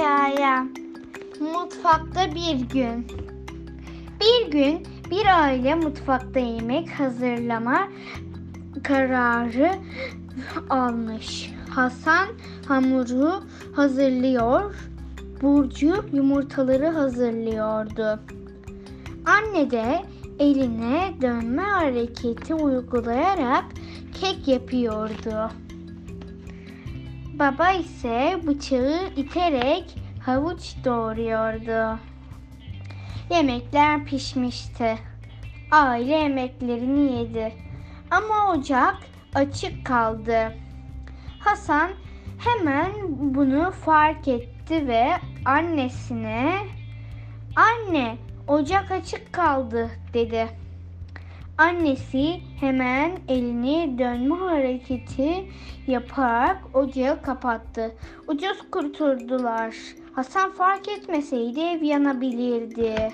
hikaye. Mutfakta bir gün. Bir gün bir aile mutfakta yemek hazırlama kararı almış. Hasan hamuru hazırlıyor. Burcu yumurtaları hazırlıyordu. Anne de eline dönme hareketi uygulayarak kek yapıyordu. Baba ise bıçağı iterek havuç doğruyordu. Yemekler pişmişti. Aile yemeklerini yedi. Ama ocak açık kaldı. Hasan hemen bunu fark etti ve annesine "Anne, ocak açık kaldı." dedi. Annesi hemen elini dönme hareketi yaparak ocağı kapattı. Ucuz kurtuldular. Hasan fark etmeseydi ev yanabilirdi.